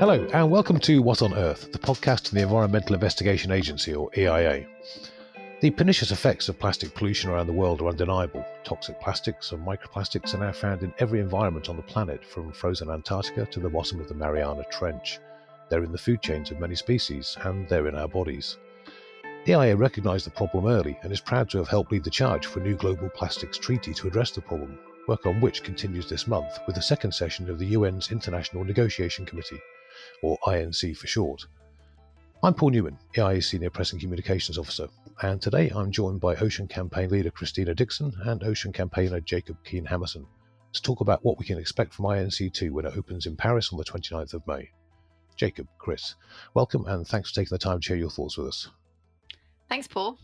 Hello, and welcome to What on Earth, the podcast of the Environmental Investigation Agency, or EIA. The pernicious effects of plastic pollution around the world are undeniable. Toxic plastics and microplastics are now found in every environment on the planet, from frozen Antarctica to the bottom of the Mariana Trench. They're in the food chains of many species, and they're in our bodies. EIA recognised the problem early and is proud to have helped lead the charge for a new global plastics treaty to address the problem, work on which continues this month with the second session of the UN's International Negotiation Committee, or INC for short. I'm Paul Newman, EIA's Senior Press and Communications Officer, and today I'm joined by Ocean Campaign Leader Christina Dixon and Ocean Campaigner Jacob Kean Hammerson to talk about what we can expect from INC2 when it opens in Paris on the 29th of May. Jacob, Chris, welcome and thanks for taking the time to share your thoughts with us. Thanks, Paul.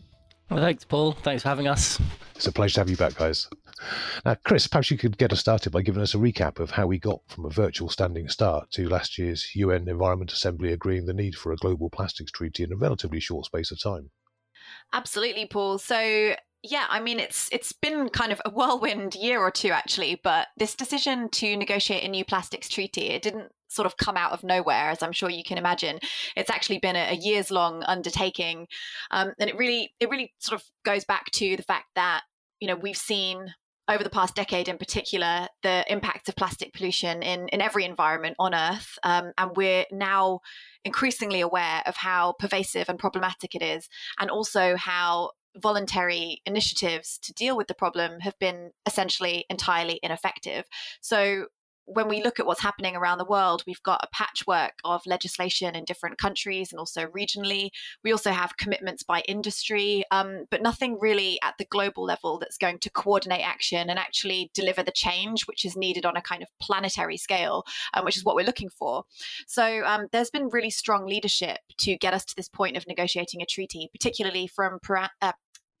Well, thanks, Paul. Thanks for having us. It's a pleasure to have you back, guys. Now, Chris, perhaps you could get us started by giving us a recap of how we got from a virtual standing start to last year's UN Environment Assembly agreeing the need for a global plastics treaty in a relatively short space of time. Absolutely, Paul. So yeah, I mean it's it's been kind of a whirlwind year or two actually, but this decision to negotiate a new plastics treaty, it didn't sort of come out of nowhere, as I'm sure you can imagine. It's actually been a, a years long undertaking, um, and it really it really sort of goes back to the fact that you know we've seen over the past decade in particular the impacts of plastic pollution in, in every environment on earth um, and we're now increasingly aware of how pervasive and problematic it is and also how voluntary initiatives to deal with the problem have been essentially entirely ineffective so when we look at what's happening around the world, we've got a patchwork of legislation in different countries and also regionally. We also have commitments by industry, um, but nothing really at the global level that's going to coordinate action and actually deliver the change which is needed on a kind of planetary scale, um, which is what we're looking for. So um, there's been really strong leadership to get us to this point of negotiating a treaty, particularly from uh,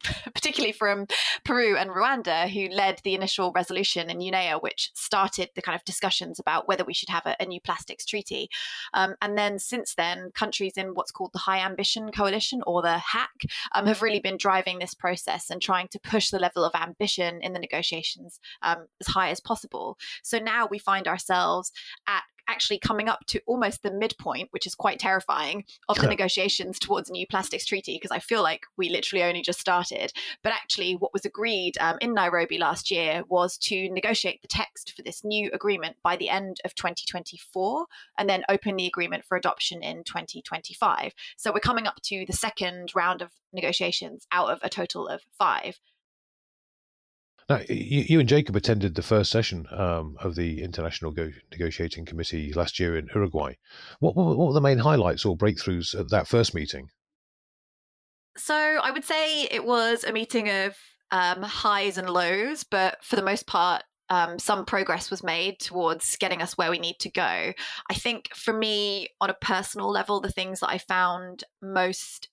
particularly from Peru and Rwanda, who led the initial resolution in UNEA, which started the kind of discussions about whether we should have a, a new plastics treaty. Um, and then since then, countries in what's called the High Ambition Coalition or the HAC um, have really been driving this process and trying to push the level of ambition in the negotiations um, as high as possible. So now we find ourselves at actually coming up to almost the midpoint, which is quite terrifying, of the negotiations towards a new plastics treaty, because I feel like we literally only just started. But actually, what was agreed um, in Nairobi last year was to negotiate the text for this new agreement by the end of 2024 and then open the agreement for adoption in 2025. So we're coming up to the second round of negotiations out of a total of five. Now, you, you, and Jacob attended the first session um, of the International Go- Negotiating Committee last year in Uruguay. What, what, were the main highlights or breakthroughs at that first meeting? So I would say it was a meeting of um, highs and lows, but for the most part, um, some progress was made towards getting us where we need to go. I think for me, on a personal level, the things that I found most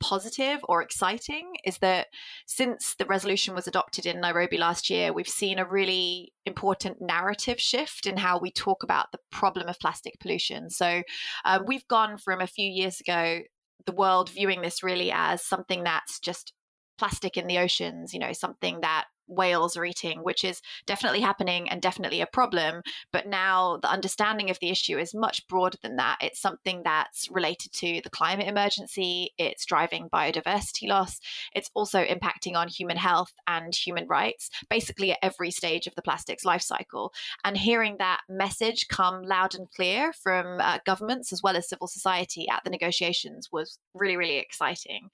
positive or exciting is that since the resolution was adopted in Nairobi last year, we've seen a really important narrative shift in how we talk about the problem of plastic pollution. So uh, we've gone from a few years ago, the world viewing this really as something that's just plastic in the oceans, you know, something that whales are eating, which is definitely happening and definitely a problem. But now the understanding of the issue is much broader than that. It's something that's related to the climate emergency, it's driving biodiversity loss, it's also impacting on human health and human rights, basically at every stage of the plastics life cycle. And hearing that message come loud and clear from uh, governments as well as civil society at the negotiations was really, really exciting.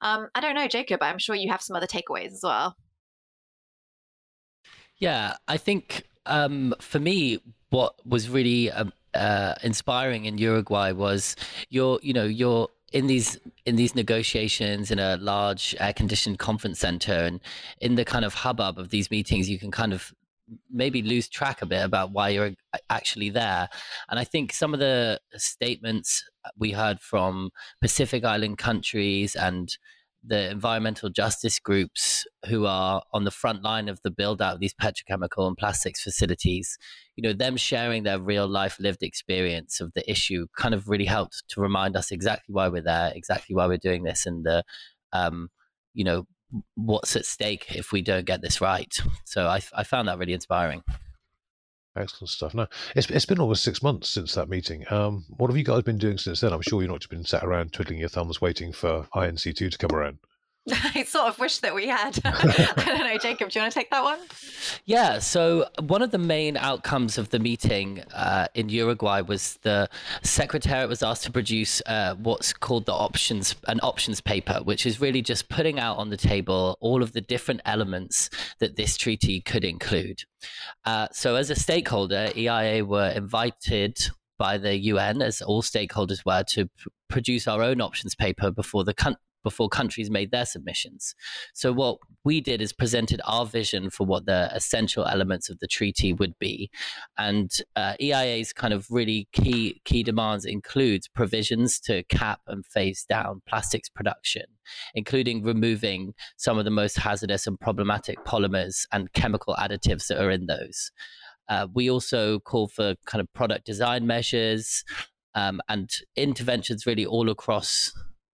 Um, I don't know, Jacob, I'm sure you have some other takeaways as well. Yeah, I think um, for me, what was really um, uh, inspiring in Uruguay was your, you know, your in these in these negotiations in a large air conditioned conference center and in the kind of hubbub of these meetings, you can kind of maybe lose track a bit about why you're actually there. And I think some of the statements we heard from Pacific Island countries and the environmental justice groups who are on the front line of the build out of these petrochemical and plastics facilities, you know, them sharing their real life lived experience of the issue kind of really helped to remind us exactly why we're there, exactly why we're doing this, and the, um, you know, what's at stake if we don't get this right. So I, I found that really inspiring. Excellent stuff. Now, it's, it's been almost six months since that meeting. Um, what have you guys been doing since then? I'm sure you've not just been sat around twiddling your thumbs waiting for INC2 to come around. I sort of wish that we had. I don't know, Jacob, do you want to take that one? Yeah. So one of the main outcomes of the meeting uh, in Uruguay was the secretariat was asked to produce uh, what's called the options, an options paper, which is really just putting out on the table all of the different elements that this treaty could include. Uh, so as a stakeholder, EIA were invited by the UN, as all stakeholders were, to p- produce our own options paper before the before countries made their submissions. So what we did is presented our vision for what the essential elements of the treaty would be, and uh, EIA's kind of really key key demands includes provisions to cap and phase down plastics production, including removing some of the most hazardous and problematic polymers and chemical additives that are in those. Uh, we also call for kind of product design measures um, and interventions really all across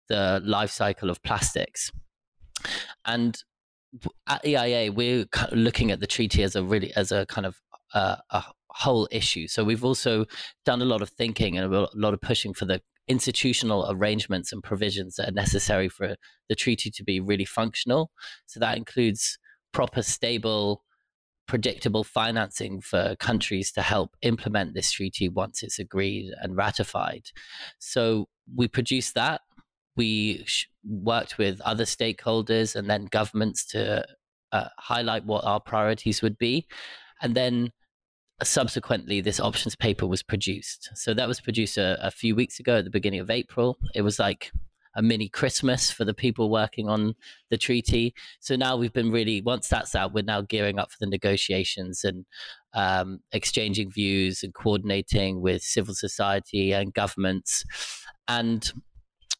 the life cycle of plastics. And at EIA, we're looking at the treaty as a really as a kind of uh, a whole issue. So we've also done a lot of thinking and a lot of pushing for the institutional arrangements and provisions that are necessary for the treaty to be really functional. So that includes proper, stable, predictable financing for countries to help implement this treaty once it's agreed and ratified. So we produced that we sh- worked with other stakeholders and then governments to uh, highlight what our priorities would be. And then subsequently, this options paper was produced. So that was produced a, a few weeks ago at the beginning of April. It was like a mini Christmas for the people working on the treaty. So now we've been really, once that's out, we're now gearing up for the negotiations and um, exchanging views and coordinating with civil society and governments. And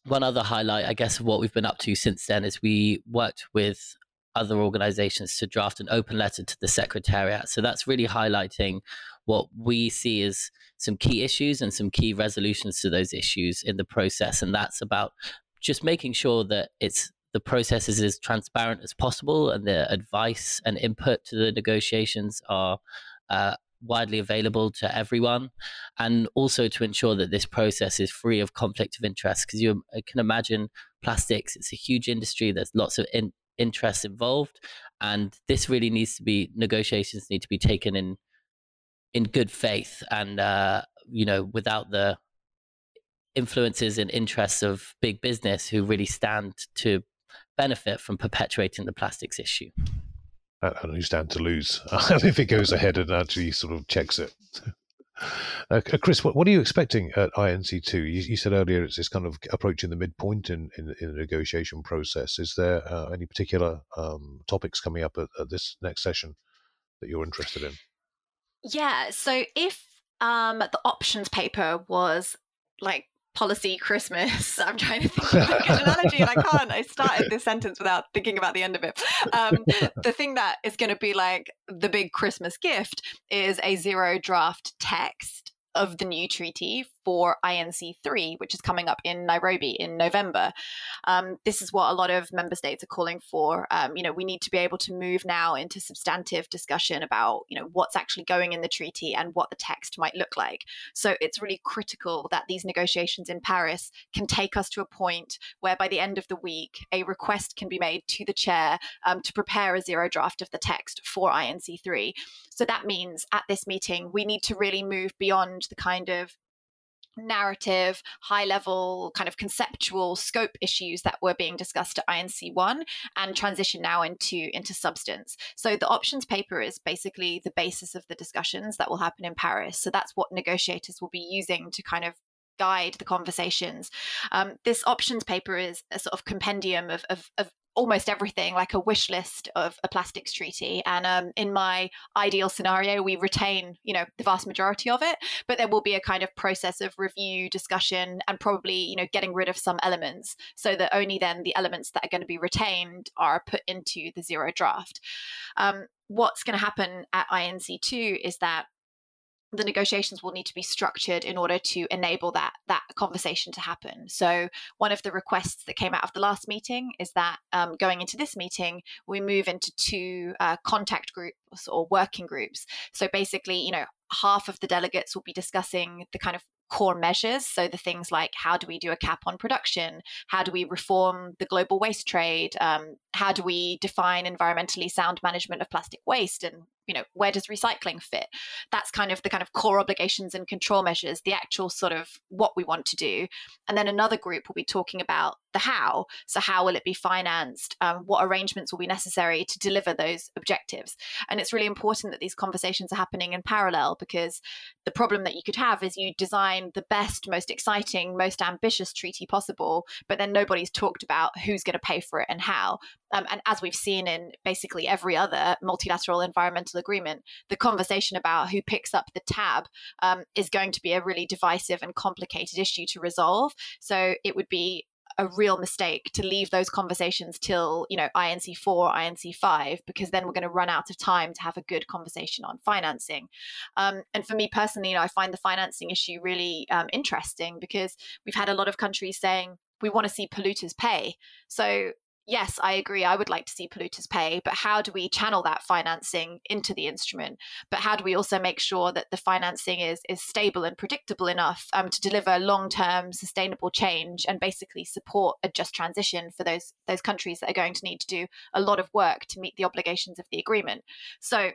one other highlight, I guess, of what we've been up to since then is we worked with other organizations to draft an open letter to the secretariat. So that's really highlighting what we see as some key issues and some key resolutions to those issues in the process. And that's about just making sure that it's the process is as transparent as possible and the advice and input to the negotiations are uh, widely available to everyone, and also to ensure that this process is free of conflict of interest. Because you can imagine plastics; it's a huge industry. There's lots of in, interests involved, and this really needs to be negotiations need to be taken in in good faith, and uh, you know, without the influences and interests of big business who really stand to benefit from perpetuating the plastics issue and you stand to lose if it goes ahead and actually sort of checks it. Uh, Chris, what, what, are you expecting at INC2? You, you, said earlier it's, this kind of approaching the midpoint in, in, in the negotiation process. Is there uh, any particular um, topics coming up at, at, this next session that you're interested in? Yeah, so if um, the options paper was like policy Christmas. I'm trying to think of a good analogy and I can't. I started this sentence without thinking about the end of it. Um, the thing that is going to be like the big Christmas gift is a zero draft text of the new treaty for INC3, which is coming up in Nairobi in November. Um, this is what a lot of member states are calling for. Um, you know, we need to be able to move now into substantive discussion about, you know, what's actually going in the treaty and what the text might look like. So it's really critical that these negotiations in Paris can take us to a point where by the end of the week, a request can be made to the chair um, to prepare a zero draft of the text for INC3. So that means at this meeting, we need to really move beyond the kind of narrative, high level, kind of conceptual scope issues that were being discussed at INC1 and transition now into, into substance. So the options paper is basically the basis of the discussions that will happen in Paris. So that's what negotiators will be using to kind of guide the conversations. Um, this options paper is a sort of compendium of, of, of almost everything like a wish list of a plastics treaty and um, in my ideal scenario we retain you know the vast majority of it but there will be a kind of process of review discussion and probably you know getting rid of some elements so that only then the elements that are going to be retained are put into the zero draft. Um, what's going to happen at inc2 is that the negotiations will need to be structured in order to enable that that conversation to happen. So one of the requests that came out of the last meeting is that um, going into this meeting, we move into two uh, contact groups or working groups. So basically, you know, half of the delegates will be discussing the kind of core measures. So the things like how do we do a cap on production? How do we reform the global waste trade? Um, how do we define environmentally sound management of plastic waste? And you know where does recycling fit? That's kind of the kind of core obligations and control measures the actual sort of what we want to do. And then another group will be talking about the how. So how will it be financed? Um, what arrangements will be necessary to deliver those objectives? And it's really important that these conversations are happening in parallel because the problem that you could have is you design the best most exciting most ambitious treaty possible but then nobody's talked about who's going to pay for it and how. Um, and as we've seen in basically every other multilateral environmental agreement, the conversation about who picks up the tab um, is going to be a really divisive and complicated issue to resolve. So it would be a real mistake to leave those conversations till you know inc 4 inc 5 because then we're going to run out of time to have a good conversation on financing um, and for me personally you know i find the financing issue really um, interesting because we've had a lot of countries saying we want to see polluters pay so yes, I agree. I would like to see polluters pay, but how do we channel that financing into the instrument? But how do we also make sure that the financing is is stable and predictable enough um, to deliver long term sustainable change and basically support a just transition for those those countries that are going to need to do a lot of work to meet the obligations of the agreement? So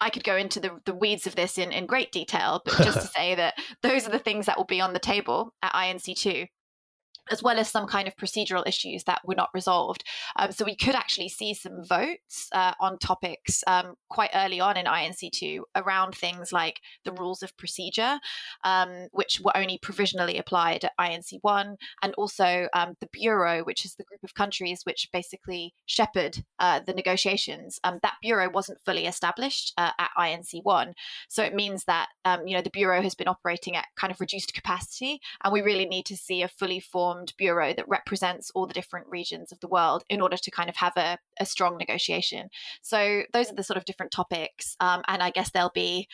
I could go into the, the weeds of this in, in great detail, but just to say that those are the things that will be on the table at INC2 as well as some kind of procedural issues that were not resolved. Um, so we could actually see some votes uh, on topics um, quite early on in INC2 around things like the rules of procedure, um, which were only provisionally applied at INC1, and also um, the Bureau, which is the group of countries which basically shepherd uh, the negotiations. Um, that Bureau wasn't fully established uh, at INC1. So it means that, um, you know, the Bureau has been operating at kind of reduced capacity, and we really need to see a fully formed formed bureau that represents all the different regions of the world in order to kind of have a, a strong negotiation. So those are the sort of different topics. Um, and I guess there'll be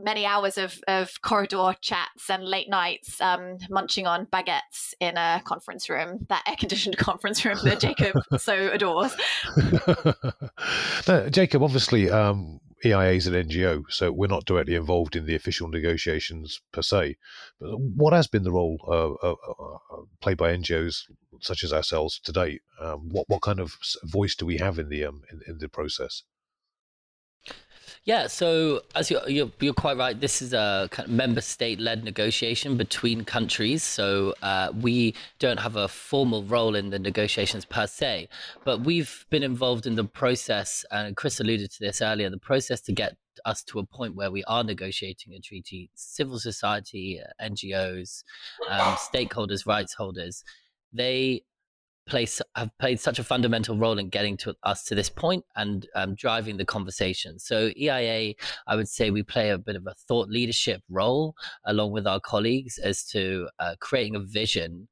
many hours of, of corridor chats and late nights um, munching on baguettes in a conference room, that air conditioned conference room that Jacob so adores. now, Jacob, obviously, um, EIA is an NGO, so we're not directly involved in the official negotiations per se. But what has been the role uh, uh, uh, played by NGOs such as ourselves to date? Um, what what kind of voice do we have in the um, in, in the process? Yeah, so as you're, you're, you're, quite right, this is a kind of member state led negotiation between countries. So uh, we don't have a formal role in the negotiations per se, but we've been involved in the process, and Chris alluded to this earlier the process to get us to a point where we are negotiating a treaty, civil society, NGOs, um, stakeholders, rights holders. They have played such a fundamental role in getting to us to this point and um, driving the conversation. So EIA, I would say we play a bit of a thought leadership role along with our colleagues as to uh, creating a vision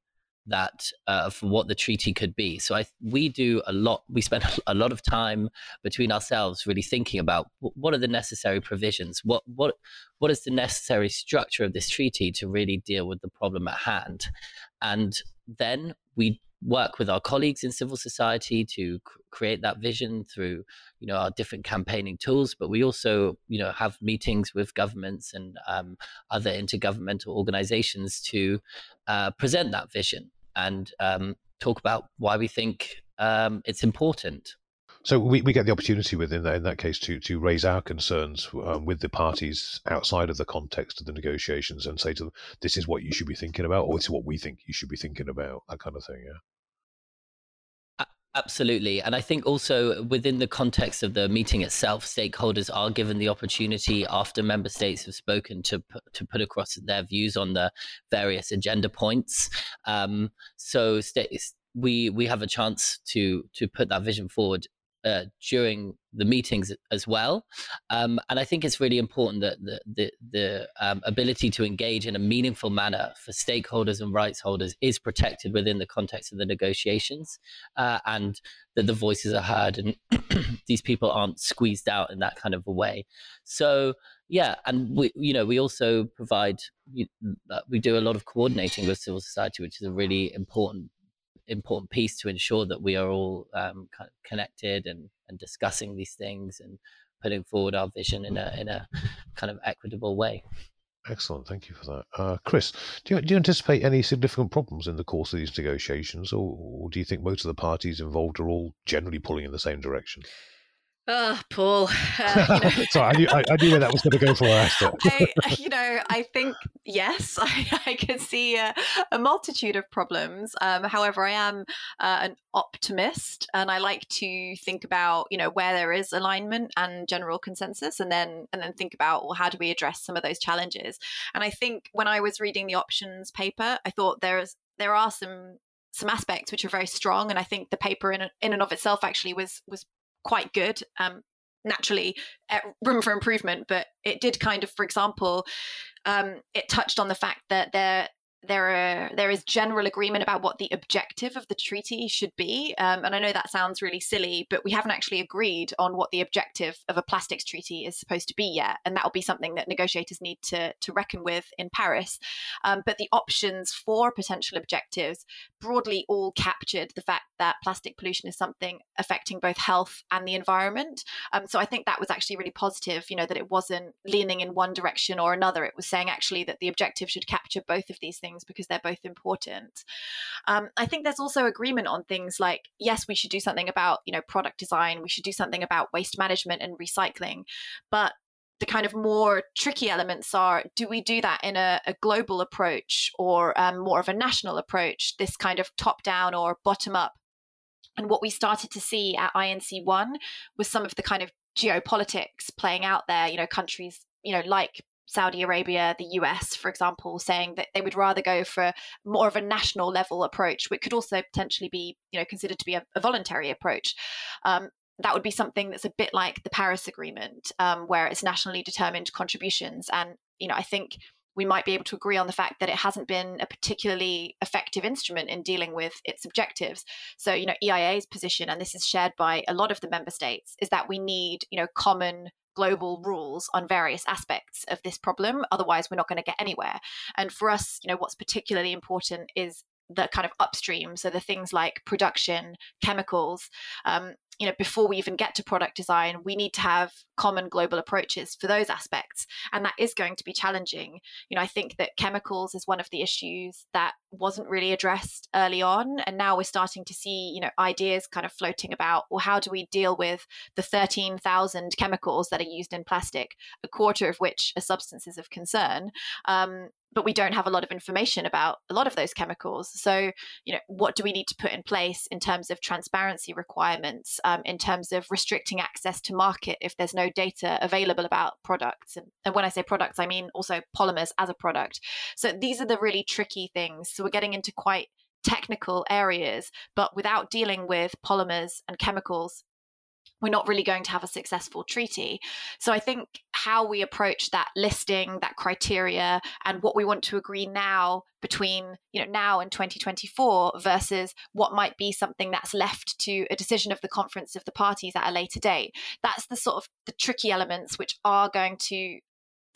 that uh, for what the treaty could be. So I we do a lot. We spend a lot of time between ourselves really thinking about what are the necessary provisions. What what what is the necessary structure of this treaty to really deal with the problem at hand, and then we work with our colleagues in civil society to create that vision through you know our different campaigning tools but we also you know have meetings with governments and um, other intergovernmental organizations to uh, present that vision and um, talk about why we think um, it's important so we, we get the opportunity within that in that case to to raise our concerns um, with the parties outside of the context of the negotiations and say to them, this is what you should be thinking about, or this is what we think you should be thinking about, that kind of thing. Yeah. Absolutely. And I think also within the context of the meeting itself, stakeholders are given the opportunity after member states have spoken to, to put across their views on the various agenda points. Um, so we, we have a chance to, to put that vision forward uh, during the meetings as well. Um, and I think it's really important that the the, the um, ability to engage in a meaningful manner for stakeholders and rights holders is protected within the context of the negotiations, uh, and that the voices are heard and these people aren't squeezed out in that kind of a way. So yeah, and we you know we also provide uh, we do a lot of coordinating with civil society, which is a really important important piece to ensure that we are all um, kind of connected and, and discussing these things and putting forward our vision in a in a kind of equitable way. Excellent, thank you for that, uh, Chris. Do you, do you anticipate any significant problems in the course of these negotiations, or, or do you think most of the parties involved are all generally pulling in the same direction? Oh, Paul. Uh, you know. Sorry, I knew, I, I knew where that was going to go for. I, you know, I think yes, I, I can see a, a, multitude of problems. Um, however, I am uh, an optimist, and I like to think about you know where there is alignment and general consensus, and then and then think about well, how do we address some of those challenges? And I think when I was reading the options paper, I thought there's there are some some aspects which are very strong and i think the paper in, in and of itself actually was was quite good. Um, naturally, uh, room for improvement, but it did kind of, for example, um, it touched on the fact that there there are there is general agreement about what the objective of the treaty should be um, and i know that sounds really silly but we haven't actually agreed on what the objective of a plastics treaty is supposed to be yet and that will be something that negotiators need to to reckon with in paris. Um, but the options for potential objectives broadly all captured the fact that plastic pollution is something affecting both health and the environment. Um, so i think that was actually really positive you know that it wasn't leaning in one direction or another. It was saying actually that the objective should capture both of these things things because they're both important. Um, I think there's also agreement on things like yes, we should do something about you know product design, we should do something about waste management and recycling, but the kind of more tricky elements are do we do that in a, a global approach or um, more of a national approach, this kind of top down or bottom up? And what we started to see at INC1 was some of the kind of geopolitics playing out there, you know, countries, you know, like Saudi Arabia, the US, for example, saying that they would rather go for more of a national level approach, which could also potentially be, you know, considered to be a, a voluntary approach. Um, that would be something that's a bit like the Paris Agreement, um, where it's nationally determined contributions. And you know, I think we might be able to agree on the fact that it hasn't been a particularly effective instrument in dealing with its objectives. So, you know, EIA's position, and this is shared by a lot of the member states, is that we need, you know, common global rules on various aspects of this problem. Otherwise, we're not going to get anywhere. And for us, you know, what's particularly important is the kind of upstream. So the things like production, chemicals, um, you know before we even get to product design we need to have common global approaches for those aspects and that is going to be challenging you know i think that chemicals is one of the issues that wasn't really addressed early on and now we're starting to see you know ideas kind of floating about well how do we deal with the 13,000 chemicals that are used in plastic a quarter of which are substances of concern um, but we don't have a lot of information about a lot of those chemicals. So, you know, what do we need to put in place in terms of transparency requirements, um, in terms of restricting access to market if there's no data available about products? And, and when I say products, I mean also polymers as a product. So these are the really tricky things. We're getting into quite technical areas, but without dealing with polymers and chemicals we're not really going to have a successful treaty. So I think how we approach that listing, that criteria, and what we want to agree now between you know now and 2024 versus what might be something that's left to a decision of the conference of the parties at a later date. That's the sort of the tricky elements which are going to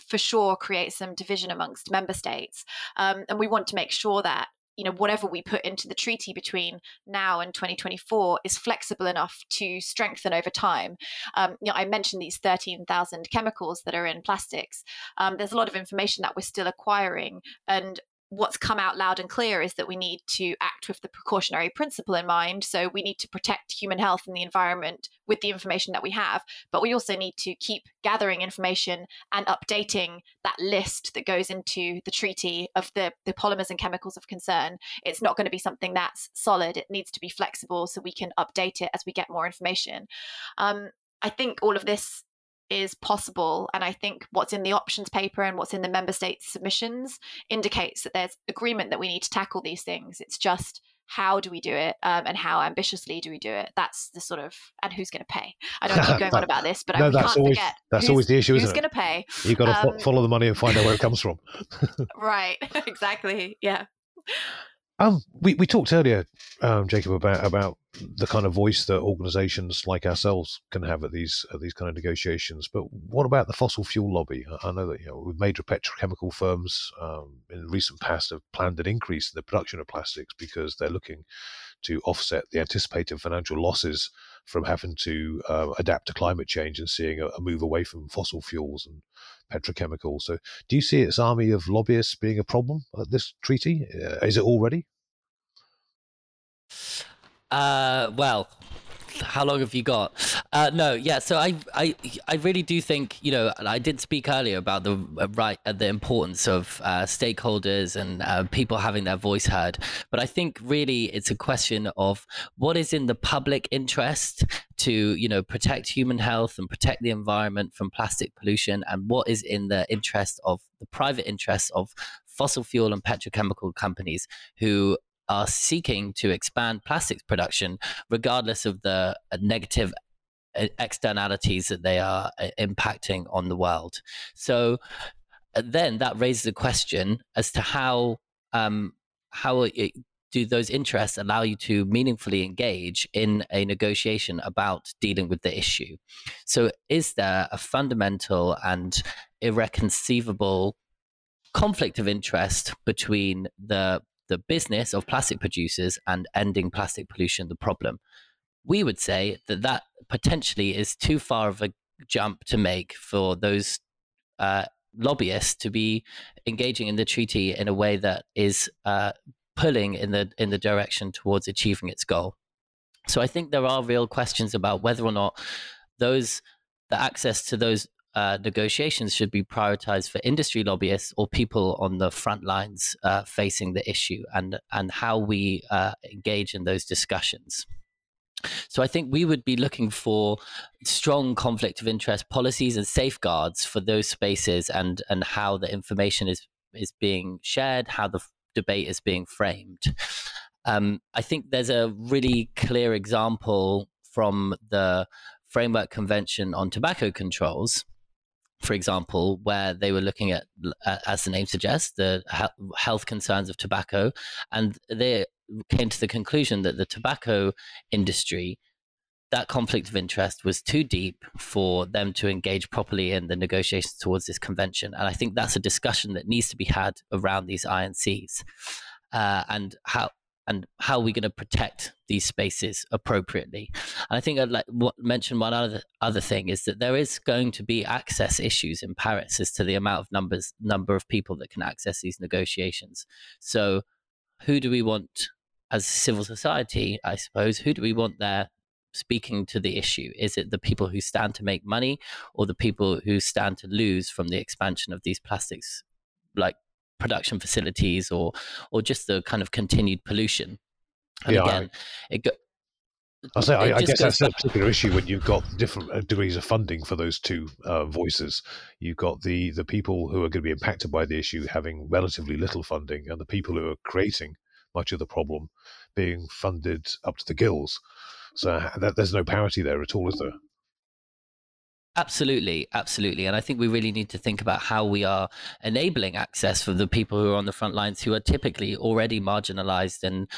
for sure create some division amongst member states. Um, and we want to make sure that you know whatever we put into the treaty between now and 2024 is flexible enough to strengthen over time um, you know i mentioned these 13000 chemicals that are in plastics um, there's a lot of information that we're still acquiring and what's come out loud and clear is that we need to act with the precautionary principle in mind. So we need to protect human health and the environment with the information that we have, but we also need to keep gathering information and updating that list that goes into the treaty of the, the polymers and chemicals of concern. It's not going to be something that's solid. It needs to be flexible so we can update it as we get more information. Um, I think all of this is possible. And I think what's in the options paper and what's in the member states' submissions indicates that there's agreement that we need to tackle these things. It's just how do we do it um, and how ambitiously do we do it? That's the sort of and who's going to pay? I don't keep going on about this but no, I can't always, forget that's always the issue is who's going to pay. You've got to um, follow the money and find out where it comes from. Right. Exactly. Yeah. Um, we, we talked earlier, um, Jacob, about about the kind of voice that organisations like ourselves can have at these at these kind of negotiations. But what about the fossil fuel lobby? I know that you know major petrochemical firms um, in recent past have planned an increase in the production of plastics because they're looking to offset the anticipated financial losses from having to uh, adapt to climate change and seeing a, a move away from fossil fuels and petrochemicals. So, do you see its army of lobbyists being a problem at this treaty? Uh, is it already? Uh, well, how long have you got? Uh, no, yeah. So I, I, I really do think you know I did speak earlier about the uh, right, uh, the importance of uh, stakeholders and uh, people having their voice heard. But I think really it's a question of what is in the public interest to you know protect human health and protect the environment from plastic pollution, and what is in the interest of the private interests of fossil fuel and petrochemical companies who are seeking to expand plastics production, regardless of the uh, negative uh, externalities that they are uh, impacting on the world. So then that raises a question as to how um, how it, do those interests allow you to meaningfully engage in a negotiation about dealing with the issue? So, is there a fundamental and irreconcilable conflict of interest between the the business of plastic producers and ending plastic pollution the problem. We would say that that potentially is too far of a jump to make for those uh, lobbyists to be engaging in the treaty in a way that is uh, pulling in the in the direction towards achieving its goal. So I think there are real questions about whether or not those the access to those uh, negotiations should be prioritized for industry lobbyists or people on the front lines uh, facing the issue and, and how we uh, engage in those discussions. So I think we would be looking for strong conflict of interest policies and safeguards for those spaces and, and how the information is, is being shared, how the debate is being framed. Um, I think there's a really clear example from the Framework Convention on Tobacco Controls, for example, where they were looking at, as the name suggests, the health concerns of tobacco, and they came to the conclusion that the tobacco industry, that conflict of interest was too deep for them to engage properly in the negotiations towards this convention. And I think that's a discussion that needs to be had around these INCs. Uh, and how and how are we going to protect these spaces appropriately? And I think I'd like to mention one other other thing is that there is going to be access issues in Paris as to the amount of numbers number of people that can access these negotiations. So, who do we want as civil society? I suppose who do we want there speaking to the issue? Is it the people who stand to make money, or the people who stand to lose from the expansion of these plastics, like production facilities or or just the kind of continued pollution. And yeah, again, I, it go, I say, I, I guess that's back. a particular issue when you've got different uh, degrees of funding for those two uh, voices. You've got the the people who are going to be impacted by the issue having relatively little funding, and the people who are creating much of the problem being funded up to the gills. So that, there's no parity there at all, is there? Absolutely, absolutely. And I think we really need to think about how we are enabling access for the people who are on the front lines who are typically already marginalized and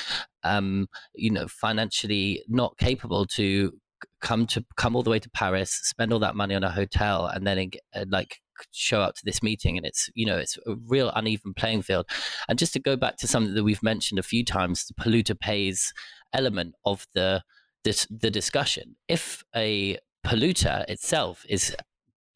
um, you know, financially not capable to come to come all the way to Paris, spend all that money on a hotel and then uh, like show up to this meeting and it's you know it's a real uneven playing field and just to go back to something that we've mentioned a few times the polluter pays element of the this, the discussion if a polluter itself is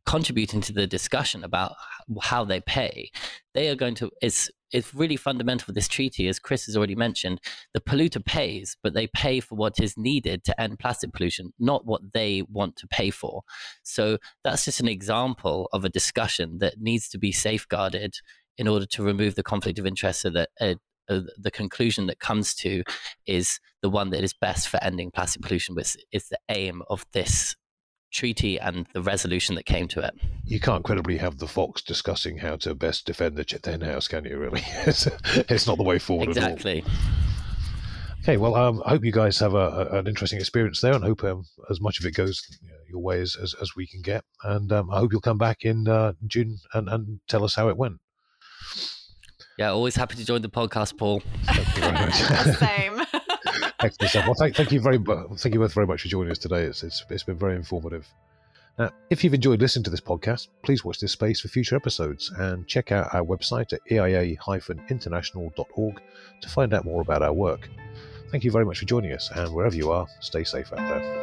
contributing to the discussion about how they pay, they are going to. It's it's really fundamental for this treaty, as Chris has already mentioned. The polluter pays, but they pay for what is needed to end plastic pollution, not what they want to pay for. So that's just an example of a discussion that needs to be safeguarded in order to remove the conflict of interest, so that. Uh, uh, the conclusion that comes to is the one that is best for ending plastic pollution, which is the aim of this treaty and the resolution that came to it. You can't credibly have the fox discussing how to best defend the hen house, can you? Really, it's, it's not the way forward exactly. Okay, well, um, I hope you guys have a, a, an interesting experience there, and hope um, as much of it goes your way as, as, as we can get. And um, I hope you'll come back in uh, June and, and tell us how it went. Yeah, always happy to join the podcast, Paul. Thank you very much. Same. Excellent stuff. Well, thank, thank you very thank you both very much for joining us today. It's, it's, it's been very informative. Now, if you've enjoyed listening to this podcast, please watch this space for future episodes and check out our website at eia-international.org to find out more about our work. Thank you very much for joining us, and wherever you are, stay safe out there.